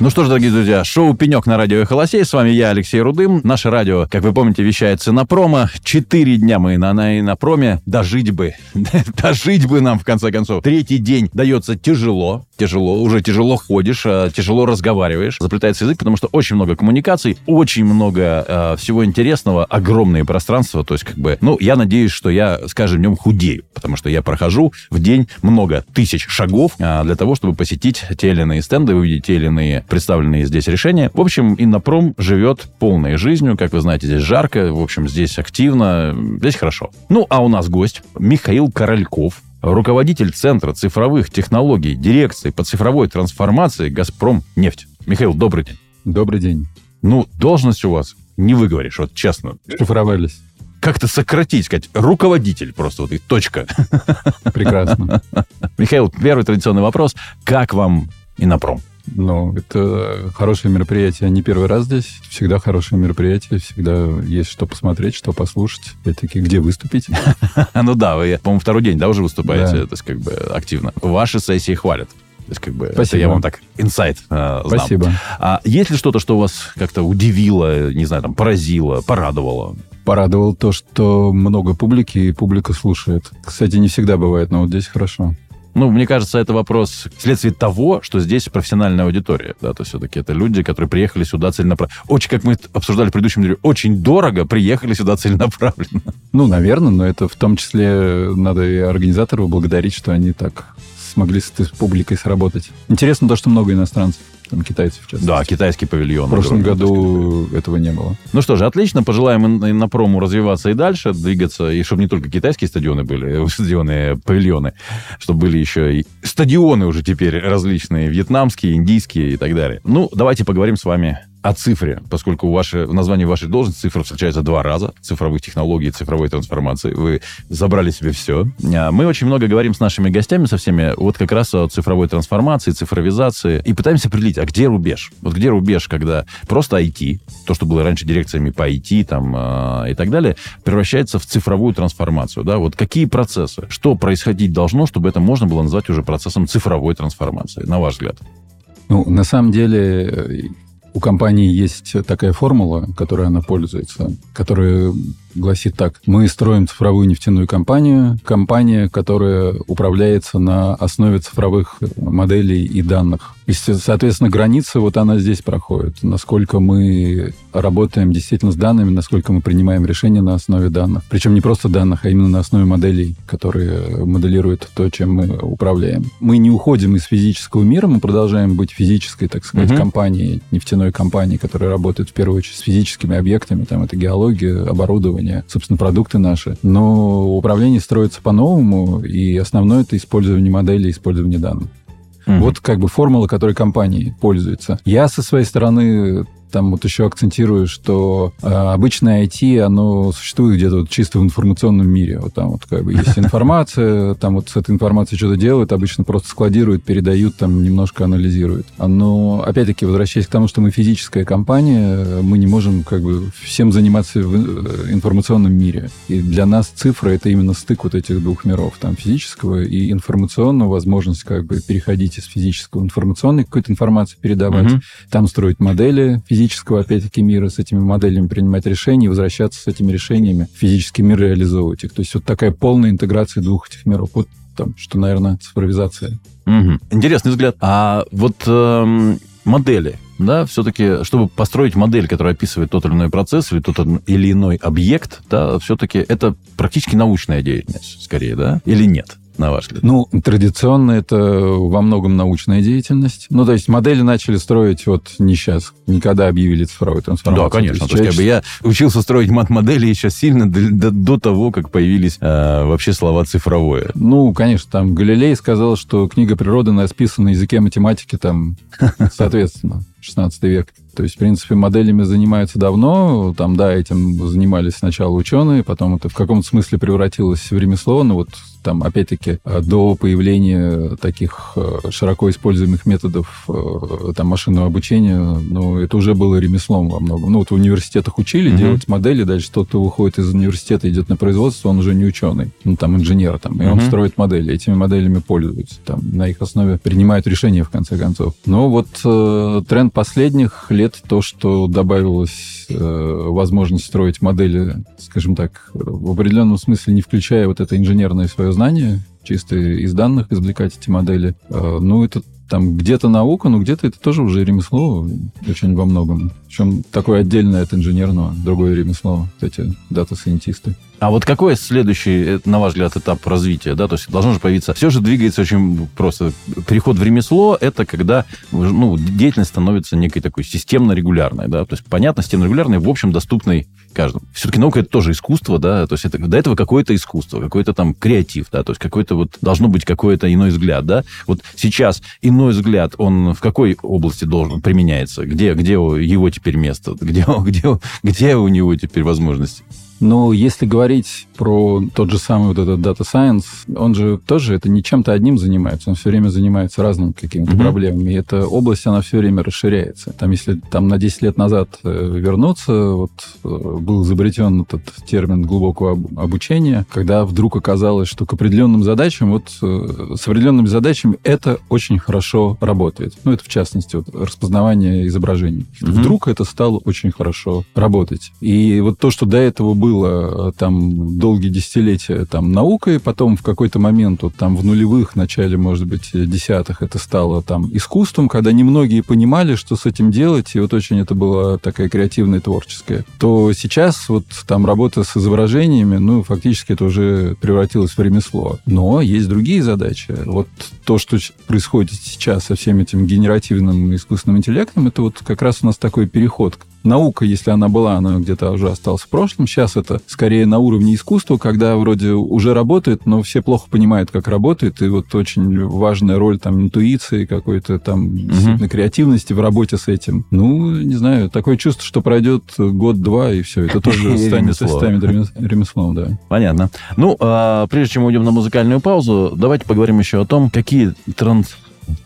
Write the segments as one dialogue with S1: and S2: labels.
S1: Ну что ж, дорогие друзья, шоу «Пенек» на радио «Эхолосей». С вами я, Алексей Рудым. Наше радио, как вы помните, вещается на промо. Четыре дня мы на, на, на проме. Дожить бы. Дожить бы нам, в конце концов. Третий день дается тяжело. Тяжело. Уже тяжело ходишь, а, тяжело разговариваешь. Заплетается язык, потому что очень много коммуникаций, очень много э, всего интересного, огромные пространства. То есть, как бы, ну, я надеюсь, что я с каждым днем худею, потому что я прохожу в день много тысяч шагов э, для того, чтобы посетить те или иные стенды, увидеть те или иные представленные здесь решения. В общем, Иннопром живет полной жизнью. Как вы знаете, здесь жарко, в общем, здесь активно, здесь хорошо. Ну, а у нас гость Михаил Корольков, руководитель Центра цифровых технологий дирекции по цифровой трансформации «Газпром нефть». Михаил, добрый день.
S2: Добрый день.
S1: Ну, должность у вас не выговоришь, вот честно.
S2: Шифровались.
S1: Как-то сократить, сказать, руководитель просто, вот и точка.
S2: Прекрасно.
S1: Михаил, первый традиционный вопрос. Как вам Иннопром?
S2: Ну, это хорошее мероприятие. Не первый раз здесь. Всегда хорошее мероприятие. Всегда есть что посмотреть, что послушать. Опять-таки, где выступить.
S1: Ну да, вы, по-моему, второй день, да, уже выступаете, то есть как бы активно. Ваши сессии хвалят. То есть, как бы,
S2: Спасибо.
S1: это я вам так инсайт э, знам.
S2: Спасибо.
S1: А есть ли что-то, что вас как-то удивило, не знаю, там, поразило, порадовало?
S2: Порадовал то, что много публики, и публика слушает. Кстати, не всегда бывает, но вот здесь хорошо.
S1: Ну, мне кажется, это вопрос вследствие того, что здесь профессиональная аудитория. Да, то все-таки это люди, которые приехали сюда целенаправленно. Очень, как мы обсуждали в предыдущем видео, очень дорого приехали сюда целенаправленно.
S2: Ну, наверное, но это в том числе надо и организаторов благодарить, что они так смогли с, с публикой сработать. Интересно то, что много иностранцев. Там китайцев, в частности.
S1: Да, китайский павильон.
S2: В прошлом году этого не было.
S1: Ну что же, отлично. Пожелаем и на прому развиваться и дальше, двигаться. И чтобы не только китайские стадионы были, стадионы, павильоны, чтобы были еще и стадионы уже теперь различные, вьетнамские, индийские и так далее. Ну, давайте поговорим с вами о цифре, поскольку ваше, в названии вашей должности цифра встречается два раза. Цифровых технологий, цифровой трансформации. Вы забрали себе все. А Мы очень много говорим с нашими гостями, со всеми, вот как раз о цифровой трансформации, цифровизации. И пытаемся определить, а где рубеж? Вот где рубеж, когда просто IT, то, что было раньше дирекциями по IT там, э, и так далее, превращается в цифровую трансформацию. Да? Вот какие процессы? Что происходить должно, чтобы это можно было назвать уже процессом цифровой трансформации, на ваш взгляд?
S2: Ну, на самом деле, у компании есть такая формула, которой она пользуется, которая гласит так. Мы строим цифровую нефтяную компанию, компания, которая управляется на основе цифровых моделей и данных. И, соответственно, граница вот она здесь проходит. Насколько мы работаем действительно с данными, насколько мы принимаем решения на основе данных. Причем не просто данных, а именно на основе моделей, которые моделируют то, чем мы управляем. Мы не уходим из физического мира, мы продолжаем быть физической, так сказать,
S1: Мгм.
S2: компанией, нефтяной компанией, которая работает в первую очередь с физическими объектами. Там это геология, оборудование, собственно, продукты наши. Но управление строится по-новому, и основное это использование моделей, использование данных.
S1: Мгм.
S2: Вот как бы формула, которой компании пользуются. Я со своей стороны там вот еще акцентирую, что э, обычное IT, оно существует где-то вот чисто в информационном мире. Вот там вот как бы есть информация, там вот с этой информацией что-то делают, обычно просто складируют, передают, там немножко анализируют. Но, опять-таки, возвращаясь к тому, что мы физическая компания, мы не можем как бы всем заниматься в э, информационном мире. И для нас цифра — это именно стык вот этих двух миров, там физического и информационного, возможность как бы переходить из физического в информационный какой-то информации передавать,
S1: Мгм.
S2: там строить модели физического, опять-таки, мира, с этими моделями принимать решения, и возвращаться с этими решениями в физический мир, реализовывать их. То есть вот такая полная интеграция двух этих миров. Вот там, что, наверное, цифровизация.
S1: Мгм. Интересный взгляд. А вот эм, модели, да, все-таки, чтобы построить модель, которая описывает тот или иной процесс или тот или иной объект, да, все-таки это практически научная деятельность, скорее, да, или нет, на ваш взгляд?
S2: Ну, традиционно это во многом научная деятельность. Ну, то есть модели начали строить вот не сейчас, никогда объявили цифровую трансформацию.
S1: Да, конечно.
S2: То
S1: То
S2: есть
S1: есть, как бы я учился строить мат-модели еще сильно до, до- до того, как появились э, вообще слова цифровое.
S2: Ну, конечно, там Галилей сказал, что книга природы написана на языке математики, там, соответственно, 16 век. То есть, в принципе, моделями занимаются давно. Там, да, этим занимались сначала ученые, потом это в каком-то смысле превратилось в ремесло. Но вот там, опять-таки, э, до появления таких э, широко используемых методов э, там, машинного обучения, ну, это уже было ремеслом во многом. Ну, вот в университетах учили mm-hmm. делать модели, дальше тот, кто выходит из университета, идет на производство, он уже не ученый, ну, там, инженер, там, и mm-hmm. он строит модели, этими моделями пользуются, там, на их основе принимают решения, в конце концов. Но вот э, тренд последних лет то, что добавилось э, возможность строить модели, скажем так, в определенном смысле не включая вот это инженерное свое знание, чисто из данных извлекать эти модели. Э, ну, это там где-то наука, но где-то это тоже уже ремесло очень во многом. Причем такое отдельное от инженерного, другое ремесло, вот эти дата-сайентисты.
S1: А вот какой следующий, э, на ваш взгляд, этап развития? Да? То есть должно же появиться... Все же двигается очень просто. Переход в ремесло – это когда ну, деятельность становится некой такой системно-регулярной. Да? То есть, понятно, системно-регулярной, в общем, доступной каждому. Все-таки наука – это тоже искусство, да? То есть это, до этого какое-то искусство, какой-то там креатив, да? То есть какой-то вот... Должно быть какой-то иной взгляд, да? Вот сейчас иной взгляд, он в какой области должен применяется? Где, где его теперь место? Где, где, где у него теперь возможности?
S2: Но если говорить про тот же самый вот этот Data Science, он же тоже это не чем-то одним занимается, он все время занимается разными какими-то mm-hmm. проблемами. И эта область, она все время расширяется. Там, если там на 10 лет назад э, вернуться, вот э, был изобретен этот термин глубокого обучения, когда вдруг оказалось, что к определенным задачам, вот э, с определенными задачами это очень хорошо работает. Ну, это в частности вот, распознавание изображений. Mm-hmm. Вдруг это стало очень хорошо работать. И вот то, что до этого было было э, там долгие десятилетия там наукой, потом в какой-то момент вот там в нулевых, начале, может быть, десятых это стало там искусством, когда немногие понимали, что с этим делать, и вот очень это было такая креативная, творческая, то сейчас вот там работа с изображениями, ну, фактически это уже превратилось в ремесло. Но есть другие задачи. Вот то, что происходит сейчас со всем этим генеративным искусственным интеллектом, это вот как раз у нас такой переход наука, если она была, она где-то уже осталась в прошлом. Сейчас это скорее на уровне искусства, когда вроде уже работает, но все плохо понимают, как работает. И вот очень важная роль там интуиции, какой-то там угу. действительно креативности в работе с этим. Ну, не знаю, такое чувство, что пройдет год-два, и все. Это тоже станет, станет ремеслом, да.
S1: Понятно. Ну, а прежде чем мы уйдем на музыкальную паузу, давайте поговорим еще о том, какие транс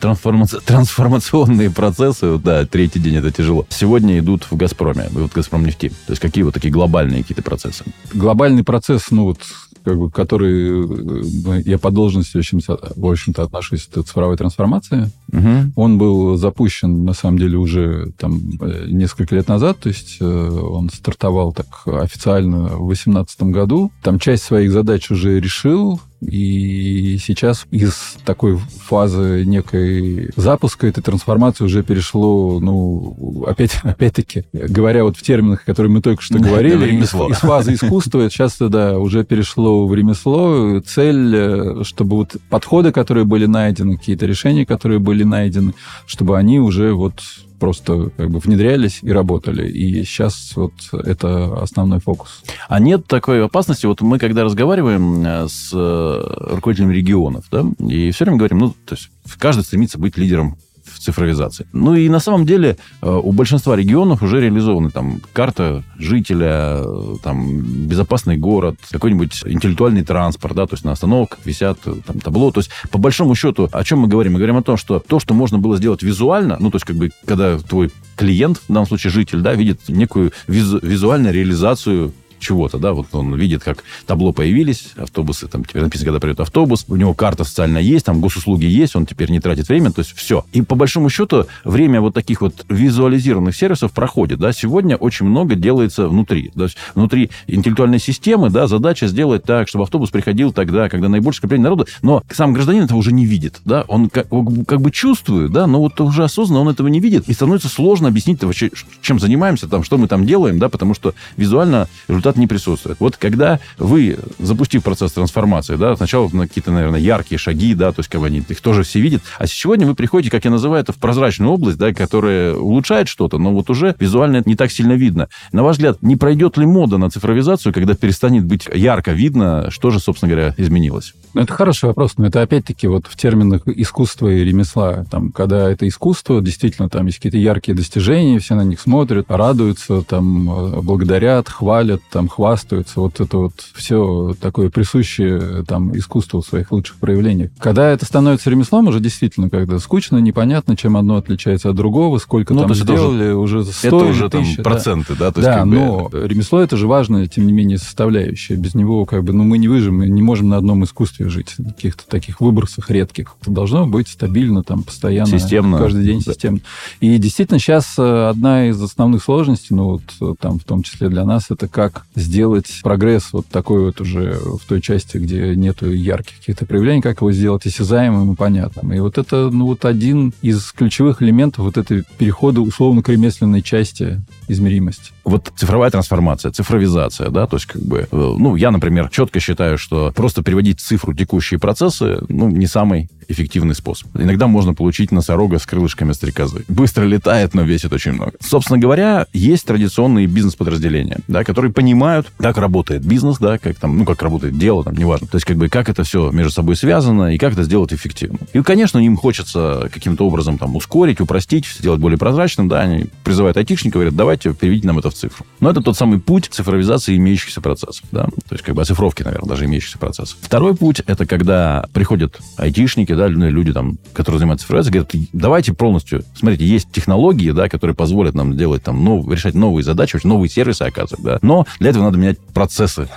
S1: трансформаци... трансформационные процессы, да, третий день это тяжело, сегодня идут в «Газпроме», вот «Газпром нефти». То есть какие вот такие глобальные какие-то процессы?
S2: Глобальный процесс, ну вот как бы, который э, я по должности, в общем-то, в общем-то отношусь к цифровой трансформации. Угу. Он был запущен, на самом деле, уже там э, несколько лет назад, то есть э, он стартовал так официально в 2018 году. Там часть своих задач уже решил, и сейчас из такой фазы некой запуска этой трансформации уже перешло, ну, опять, опять-таки, говоря вот в терминах, которые мы только что говорили, из, из фазы искусства сейчас, да, уже перешло в ремесло. Цель, э, чтобы вот подходы, которые были найдены, какие-то решения, которые были найдены, чтобы они уже вот просто как бы внедрялись и работали. И сейчас вот это основной фокус.
S1: А нет такой опасности? Вот мы когда разговариваем э, с э, руководителями регионов, да, и все время говорим, ну, то есть каждый стремится быть лидером цифровизации. Ну и на самом деле э, у большинства регионов уже реализованы там карта жителя, э, там безопасный город, какой-нибудь интеллектуальный транспорт, да, то есть на остановках висят э, там табло. То есть по большому счету о чем мы говорим? Мы говорим о том, что то, что можно было сделать визуально, ну то есть как бы когда твой клиент, в данном случае житель, да, видит некую визу, визуальную реализацию чего-то, да, вот он видит, как табло появились, автобусы, там теперь написано, когда придет автобус, у него карта социальная есть, там госуслуги есть, он теперь не тратит время, то есть все. И по большому счету время вот таких вот визуализированных сервисов проходит, да, сегодня очень много делается внутри, есть внутри интеллектуальной системы, да, задача сделать так, чтобы автобус приходил тогда, когда наибольшее скопление народа, но сам гражданин этого уже не видит, да, он как, как бы чувствует, да, но вот уже осознанно он этого не видит, и становится сложно объяснить вообще, чем занимаемся, там, что мы там делаем, да, потому что визуально результат куда-то не присутствует. Вот когда вы, запустив процесс трансформации, да, сначала на какие-то, наверное, яркие шаги, да, то есть как бы они их тоже все видят, а сегодня вы приходите, как я называю это, в прозрачную область, да, которая улучшает что-то, но вот уже визуально это не так сильно видно. На ваш взгляд, не пройдет ли мода на цифровизацию, когда перестанет быть ярко видно, что же, собственно говоря, изменилось?
S2: Это хороший вопрос, но это опять-таки вот в терминах искусства и ремесла. Там, когда это искусство, действительно, там есть какие-то яркие достижения, все на них смотрят, радуются, там, э, благодарят, хвалят, там, хвастаются. Вот это вот все такое присущее там искусству в своих лучших проявлениях. Когда это становится ремеслом, уже действительно, когда скучно, непонятно, чем одно отличается от другого, сколько ну, там сделали, уже, уже 100
S1: Это уже там проценты, да?
S2: да? То есть, да, но бы... ремесло это же важная, тем не менее, составляющая. Без него как бы, ну, мы не выживем, мы не можем на одном искусстве жить, каких-то таких выбросах редких. Это должно быть стабильно, там, постоянно.
S1: Системно.
S2: Каждый день да. системно. И действительно сейчас э, одна из основных сложностей, ну, вот э, там, в том числе для нас, это как сделать прогресс вот такой вот уже в той части, где нету ярких каких-то проявлений, как его сделать осязаемым и понятным. И вот это, ну, вот один из ключевых элементов вот этой перехода условно к ремесленной части измеримости.
S1: Вот цифровая трансформация, цифровизация, да, то есть как бы, э, ну, я, например, четко считаю, что просто переводить цифру текущие процессы, ну, не самый эффективный способ. Иногда можно получить носорога с крылышками стрекозы. Быстро летает, но весит очень много. Собственно говоря, есть традиционные бизнес-подразделения, да, которые понимают, как работает бизнес, да, как там, ну, как работает дело, там, неважно. То есть, как бы, как это все между собой связано и как это сделать эффективно. И, конечно, им хочется каким-то образом там ускорить, упростить, сделать более прозрачным, да, они призывают айтишников, говорят, давайте переведите нам это в цифру. Но это тот самый путь цифровизации имеющихся процессов, да, то есть, как бы, оцифровки, наверное, даже имеющихся процессов. Второй путь, это когда приходят айтишники, да, люди, там, которые занимаются цифровизацией, говорят, давайте полностью, смотрите, есть технологии, да, которые позволят нам делать там, нов, решать новые задачи, новые сервисы оказывать, да, но для этого надо менять процессы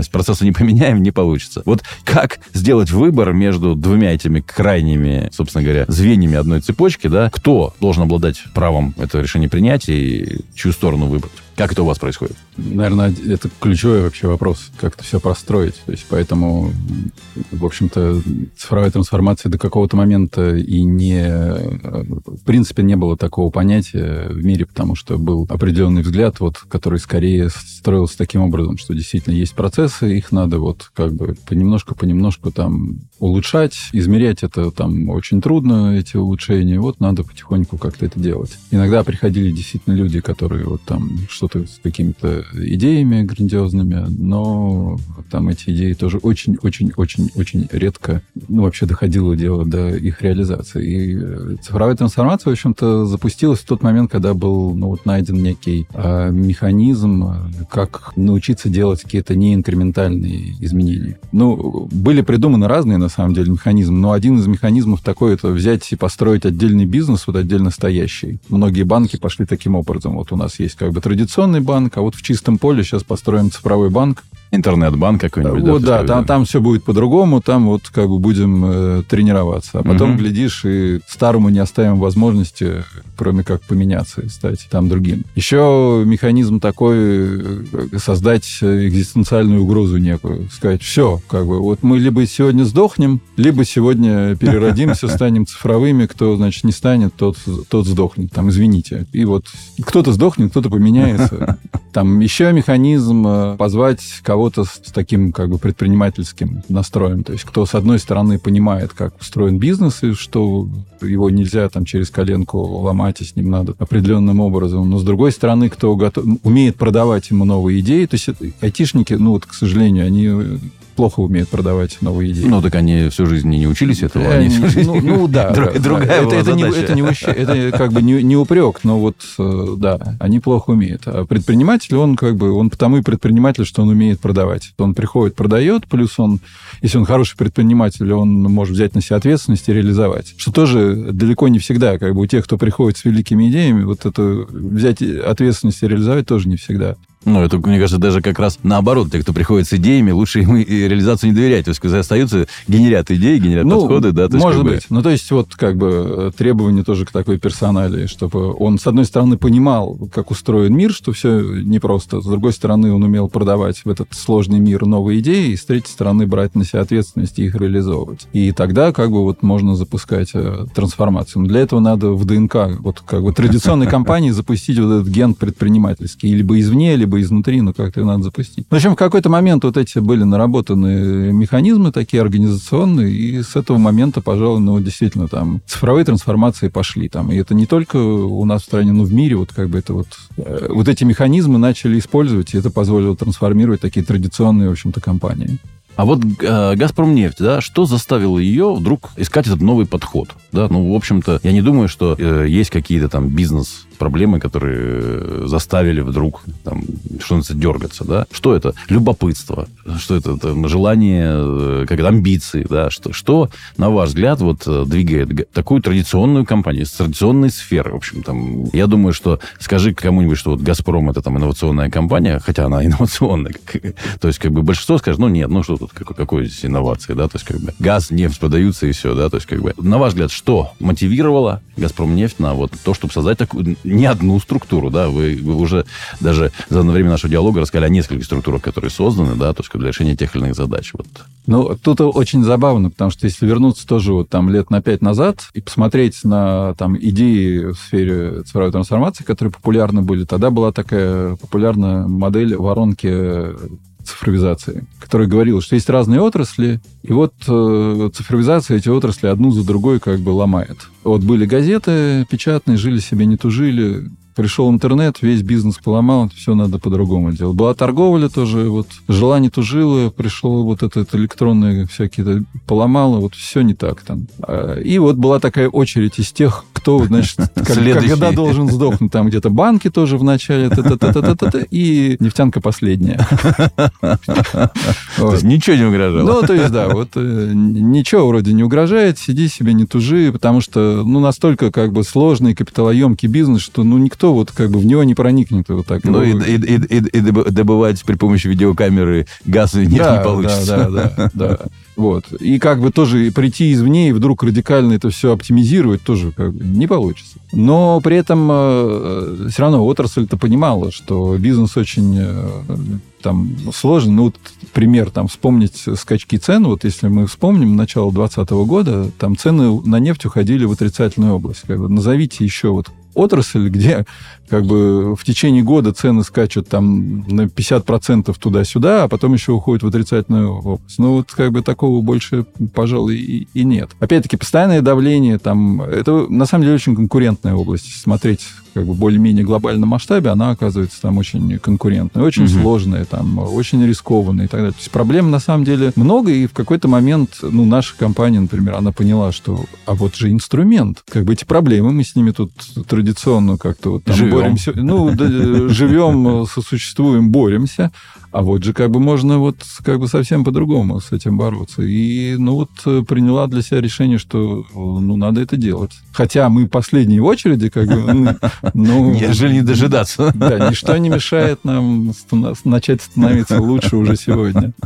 S1: есть процессы не поменяем, не получится. Вот как сделать выбор между двумя этими крайними, собственно говоря, звеньями одной цепочки, да, кто должен обладать правом это решение принять и чью сторону выбрать? Как это у вас происходит?
S2: Наверное, это ключевой вообще вопрос, как это все простроить. То есть поэтому, в общем-то, цифровая трансформация до какого-то момента и не... В принципе, не было такого понятия в мире, потому что был определенный взгляд, вот, который скорее строился таким образом, что действительно есть процессы, их надо вот как бы понемножку-понемножку там улучшать. Измерять это там очень трудно, эти улучшения. Вот надо потихоньку как-то это делать. Иногда приходили действительно люди, которые вот там что что-то с какими-то идеями грандиозными, но там эти идеи тоже очень-очень-очень-очень редко, ну, вообще доходило дело до их реализации. И э, цифровая трансформация, в общем-то, запустилась в тот момент, когда был, ну, вот найден некий а, механизм, как научиться делать какие-то неинкрементальные изменения. Ну, были придуманы разные, на самом деле, механизмы, но один из механизмов такой, это взять и построить отдельный бизнес, вот отдельно стоящий. Многие банки пошли таким образом. Вот у нас есть как бы традиционный традиционный банк, а вот в чистом поле сейчас построим цифровой банк,
S1: Интернет-банк какой-нибудь.
S2: Вот, да, да там, там все будет по-другому, там вот как бы будем э, тренироваться. А потом, угу. глядишь, и старому не оставим возможности, кроме как поменяться и стать там другим. Еще механизм такой, э, создать экзистенциальную угрозу некую. Сказать, все, как бы, вот мы либо сегодня сдохнем, либо сегодня переродимся, станем цифровыми, кто, значит, не станет, тот, тот сдохнет. Там, извините. И вот кто-то сдохнет, кто-то поменяется. Там еще механизм э, позвать кого кого-то с таким как бы предпринимательским настроем. То есть кто, с одной стороны, понимает, как устроен бизнес, и что его нельзя там через коленку ломать, и с ним надо определенным образом. Но, с другой стороны, кто готов, умеет продавать ему новые идеи. То есть айтишники, ну вот, к сожалению, они плохо умеют продавать новые идеи.
S1: Ну, так они всю жизнь не учились этого.
S2: Они всю жизнь... ну, ну, да. Друг, другая это, это, не, это, не, это как бы не, не упрек, но вот, э, да, они плохо умеют. А предприниматель, он как бы, он потому и предприниматель, что он умеет продавать. Он приходит, продает, плюс он, если он хороший предприниматель, он может взять на себя ответственность и реализовать. Что тоже далеко не всегда, как бы у тех, кто приходит с великими идеями, вот это взять ответственность и реализовать тоже не всегда.
S1: Ну, это, мне кажется, даже как раз наоборот. Те, кто приходит с идеями, лучше им и реализацию не доверять. То есть, когда остаются, генерят идеи, генерят ну, подходы, да?
S2: То есть, может быть. Бы... Ну, то есть, вот как бы требование тоже к такой персоналии, чтобы он, с одной стороны, понимал, как устроен мир, что все непросто. С другой стороны, он умел продавать в этот сложный мир новые идеи, и с третьей стороны, брать на себя ответственность и их реализовывать. И тогда как бы вот можно запускать э, трансформацию. Но для этого надо в ДНК, вот как бы традиционной компании запустить вот этот ген предпринимательский. Либо извне, либо бы изнутри, но как-то ее надо запустить. В общем, в какой-то момент вот эти были наработаны механизмы такие организационные, и с этого момента, пожалуй, ну, действительно, там, цифровые трансформации пошли. Там, и это не только у нас в стране, но в мире, вот как бы это вот, э, вот эти механизмы начали использовать, и это позволило трансформировать такие традиционные, в общем-то, компании.
S1: А вот э, «Газпромнефть», да, что заставило ее вдруг искать этот новый подход? Да, ну, в общем-то, я не думаю, что э, есть какие-то там бизнес проблемы, которые э, заставили вдруг там, что называется, дергаться, да? Что это? Любопытство. Что это? Там, желание, э, как амбиции, да? Что, что, на ваш взгляд, вот э, двигает такую традиционную компанию, с традиционной сферы, в общем, там, я думаю, что скажи кому-нибудь, что вот «Газпром» это там инновационная компания, хотя она инновационная, то есть, как бы, большинство скажет, ну, нет, ну, что тут, какой, какой здесь инновации, да, то есть, как бы, газ, нефть подаются и все, да, то есть, как бы, на ваш взгляд, что мотивировало «Газпром» нефть на вот то, чтобы создать такую не одну структуру, да, вы, вы уже даже за время нашего диалога рассказали о нескольких структурах, которые созданы, да, то есть для решения тех или иных задач. Вот.
S2: Ну, тут очень забавно, потому что если вернуться тоже вот там лет на пять назад и посмотреть на там идеи в сфере цифровой трансформации, которые популярны были, тогда была такая популярная модель воронки цифровизации, который говорил, что есть разные отрасли, и вот э, цифровизация эти отрасли одну за другой как бы ломает. Вот были газеты печатные, жили себе, не тужили, Пришел интернет, весь бизнес поломал, все надо по-другому делать. Была торговля тоже, вот жила не тужило, пришел вот этот электронные всякие поломало, вот все не так там. А, и вот была такая очередь из тех, кто, значит, когда должен сдохнуть. Там где-то банки тоже в начале, и нефтянка последняя.
S1: То есть ничего не угрожало.
S2: Ну, то есть, да, вот э, ничего вроде не угрожает, сиди себе, не тужи, потому что, ну, настолько как бы сложный капиталоемкий бизнес, что, ну, никто вот как бы в него не проникнет вот так.
S1: Ну, и, добывать при помощи видеокамеры газ и нефть не получится.
S2: Да, да, да. Вот. И как бы тоже прийти извне и вдруг радикально это все оптимизировать тоже как бы не получится. Но при этом э, все равно отрасль-то понимала, что бизнес очень э, там сложный. Ну, вот пример, там, вспомнить скачки цен. Вот если мы вспомним начало 2020 года, там цены на нефть уходили в отрицательную область. Как бы назовите еще вот отрасль, где как бы в течение года цены скачут там на 50% туда-сюда, а потом еще уходят в отрицательную область. Ну, вот как бы такого больше, пожалуй, и, и нет. Опять-таки, постоянное давление там, это на самом деле очень конкурентная область. Смотреть как бы более-менее глобальном масштабе, она оказывается там очень конкурентной, очень угу. сложная, там, очень рискованная и так далее. То есть проблем на самом деле много, и в какой-то момент, ну, наша компания, например, она поняла, что, а вот же инструмент, как бы эти проблемы, мы с ними тут традиционно как-то вот там. Боремся, ну, живем, сосуществуем, боремся, а вот же как бы можно вот как бы совсем по-другому с этим бороться. И, ну, вот э, приняла для себя решение, что, ну, надо это делать. Хотя мы последние в очереди, как бы, ну...
S1: Нежели не дожидаться.
S2: Да, ничто не мешает нам начать становиться лучше уже сегодня.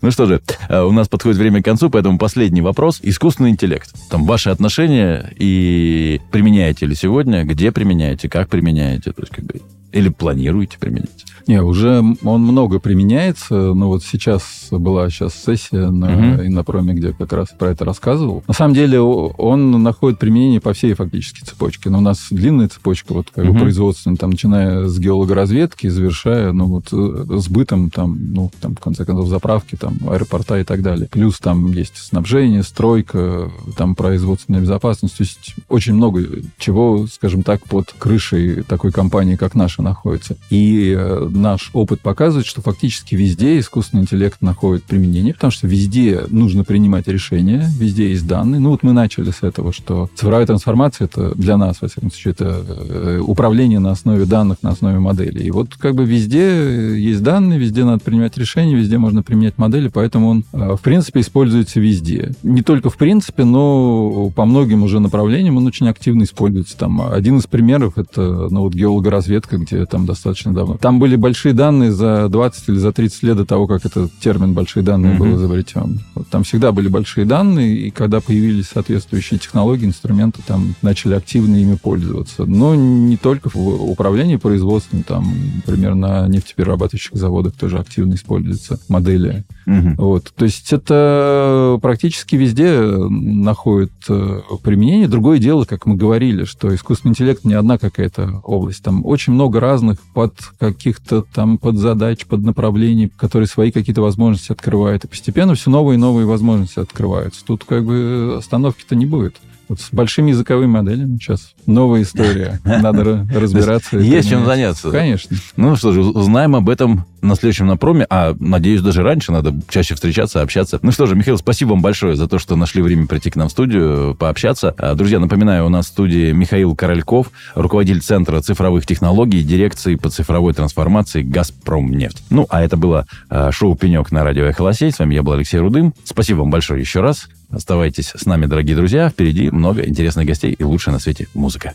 S1: Ну что же, э, у нас подходит время к концу, поэтому последний вопрос. Искусственный интеллект. Там ваши отношения и применяете ли сегодня, где применяете, как применяете, то есть как бы или планируете применять?
S2: Не, уже он много применяется. Но вот сейчас была сейчас сессия на угу. Иннопроме, где как раз про это рассказывал. На самом деле он находит применение по всей фактически цепочке. Но у нас длинная цепочка, вот как угу. бы производственная, там, начиная с геологоразведки, завершая, ну, вот, э, сбытом, там, ну, там, в конце концов, заправки, там, аэропорта и так далее. Плюс там есть снабжение, стройка, там, производственная безопасность. То есть очень много чего, скажем так, под крышей такой компании, как наша, находится. И э, наш опыт показывает, что фактически везде искусственный интеллект находит применение, потому что везде нужно принимать решения, везде есть данные. Ну вот мы начали с этого, что цифровая трансформация это для нас, во всяком случае, это э, управление на основе данных, на основе моделей. И вот как бы везде есть данные, везде надо принимать решения, везде можно применять модели, поэтому он, э, в принципе, используется везде. Не только в принципе, но по многим уже направлениям он очень активно используется. Там один из примеров это ну, вот геологоразведка, где там достаточно давно. Там были большие данные за 20 или за 30 лет до того, как этот термин «большие данные» mm-hmm. был изобретен. Там всегда были большие данные, и когда появились соответствующие технологии, инструменты, там начали активно ими пользоваться. Но не только в управлении производством, там, например, на нефтеперерабатывающих заводах тоже активно используются модели. Mm-hmm. Вот. То есть это практически везде находит э, применение. Другое дело, как мы говорили, что искусственный интеллект не одна какая-то область. Там очень много много разных под каких-то там под задач, под направлений, которые свои какие-то возможности открывают. И постепенно все новые и новые возможности открываются. Тут как бы остановки-то не будет. Вот с большими языковыми моделями сейчас новая история. Надо разбираться.
S1: Есть чем заняться.
S2: Конечно.
S1: Ну что же, узнаем об этом на следующем напроме, а, надеюсь, даже раньше надо чаще встречаться, общаться. Ну что же, Михаил, спасибо вам большое за то, что нашли время прийти к нам в студию, пообщаться. А, друзья, напоминаю, у нас в студии Михаил Корольков, руководитель Центра цифровых технологий, дирекции по цифровой трансформации «Газпромнефть». Ну, а это было а, шоу «Пенек» на радио «Эхолосей». С вами я был Алексей Рудым. Спасибо вам большое еще раз. Оставайтесь с нами, дорогие друзья. Впереди много интересных гостей и лучшая на свете музыка.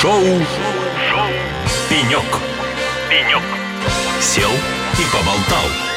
S3: Шоу, Шоу. Пенек. Пенек. Сел и поболтал.